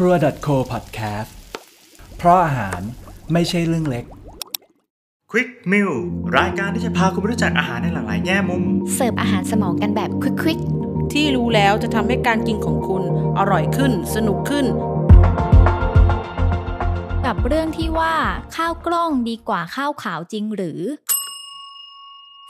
ครัว .co podcast เพราะอาหารไม่ใช่เรื่องเล็ก Quick Meal รายการที่จะพาคุณไปรู้จักอาหารในหลากหลายแง่มุม เสิร์ฟอาหารสมองกันแบบควิกที่รู้แล้วจะทำให้การกินของคุณอร่อยขึ้น สนุกขึ้นๆกับเรื่องที่ว่าข้าวกล้องดีกว่าข้าวขาวจริงหรือ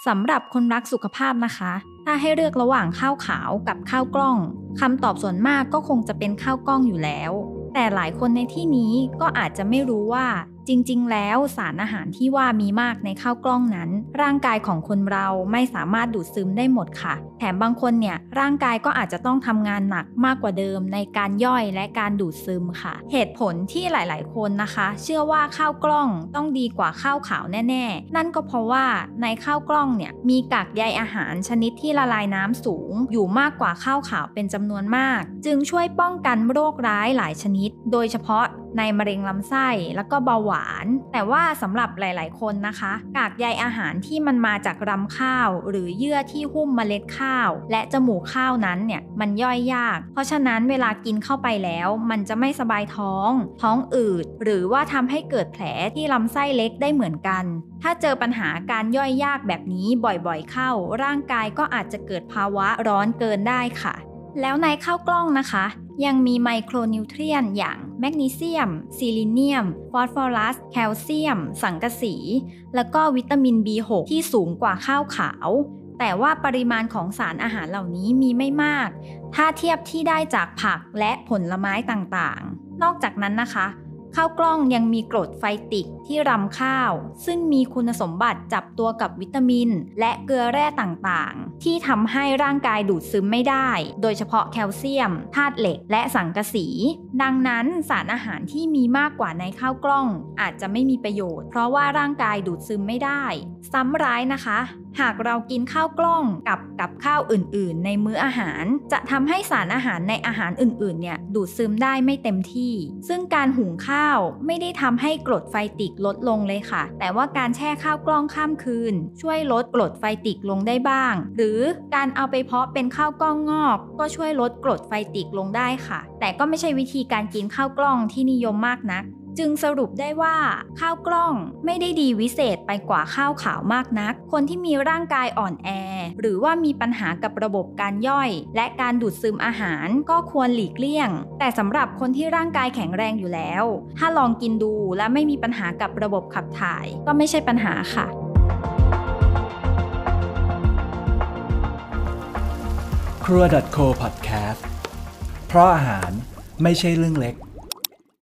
สำหรับคนรักสุขภาพนะคะ ถ้าให้เลือกระหว่างข้าวขาวกับข้าวกล้องคำตอบส่วนมากก็คงจะเป็นข้าวกล้องอยู่แล้ว แต่หลายคนในที่นี้ก็อาจจะไม่รู้ว่า จริง ๆ แล้วสารอาหารที่ว่ามีมากในข้าวกล้องนั้น ร่างกายของคนเราไม่สามารถดูดซึมได้หมดค่ะ แถมบางคนเนี่ยร่างกายก็อาจจะต้องทำงานหนักมากกว่าเดิม ในการย่อยและการดูดซึมค่ะ เหตุผลที่หลาย ๆ คนนะคะ เชื่อว่าข้าวกล้องต้องดีกว่าข้าวขาวแน่ ๆ นั่นก็เพราะว่าในข้าวกล้องเนี่ยมีกากใยอาหารชนิดที่ละลายน้ำสูง อยู่มากกว่าข้าวขาวเป็นจำนวนมาก จึงช่วยป้องกันโรคร้ายหลายชนิด โดยเฉพาะ ในมะเร็งลำไส้แล้วก็เบาหวาน แต่ว่าสำหรับหลาย ๆ คนนะคะ กากใยอาหารที่มันมาจากรำข้าว หรือเยื่อที่หุ้มเมล็ดข้าว และจมูกข้าวนั้นเนี่ยมันย่อยยาก เพราะฉะนั้นเวลากินเข้าไปแล้ว มันจะไม่สบายท้อง ท้องอืด หรือว่าทำให้เกิดแผลที่ลำไส้เล็กได้เหมือนกัน ถ้าเจอปัญหาการย่อยยากแบบนี้บ่อยๆเข้า ร่างกายก็อาจจะเกิดภาวะร้อนเกินได้ค่ะ แล้วในข้าวกล้องนะคะยังมีไมโครนิวเทรียนอย่าง แมกนีเซียม ซิลิเนียม ฟอสฟอรัส แคลเซียม สังกะสี แล้วก็วิตามิน B6 ที่สูงกว่าข้าวขาว แต่ว่าปริมาณของสารอาหารเหล่านี้มีไม่มาก ถ้าเทียบที่ได้จากผักและผลไม้ต่างๆ นอกจากนั้นนะคะ ข้าวกล้องยังมีกรดไฟติกที่รำข้าว ซึ่งมีคุณสมบัติจับตัวกับวิตามิน และเกลือแร่ต่างๆ ที่ทำให้ร่างกายดูดซึมไม่ได้ โดยเฉพาะแคลเซียมธาตุเหล็ก และสังกะสี ดังนั้นสารอาหารที่มีมากกว่าในข้าวกล้อง อาจจะไม่มีประโยชน์ เพราะว่าร่างกายดูดซึมไม่ได้ ซ้ำร้ายนะคะ หากเรากินข้าวกล้องกับกับข้าวอื่น ๆ ในมื้ออาหาร จะทำให้สารอาหารในอาหารอื่น ๆ เนี่ยดูดซึมได้ไม่เต็มที่ ซึ่งการหุงข้าวไม่ได้ทำให้กรดไฟติกลดลงเลยค่ะ แต่ว่าการแช่ข้าวกล้องข้ามคืน ช่วยลดกรดไฟติกลงได้บ้าง หรือการเอาไปเพาะเป็นข้าวกล้องงอก ก็ช่วยลดกรดไฟติกลงได้ค่ะ แต่ก็ไม่ใช่วิธีการกินข้าวกล้องที่นิยมมากนัก จึงสรุปได้ว่าข้าวกล้องไม่ได้ดีวิเศษไปกว่าข้าวขาวมากนัก คนที่มีร่างกายอ่อนแอ หรือว่ามีปัญหากับระบบการย่อย และการดูดซึมอาหารก็ควรหลีกเลี่ยง แต่สำหรับคนที่ร่างกายแข็งแรงอยู่แล้ว ถ้าลองกินดูและไม่มีปัญหากับระบบขับถ่าย ก็ไม่ใช่ปัญหาค่ะครัว .co podcast เพราะอาหารไม่ใช่เรื่องเล็ก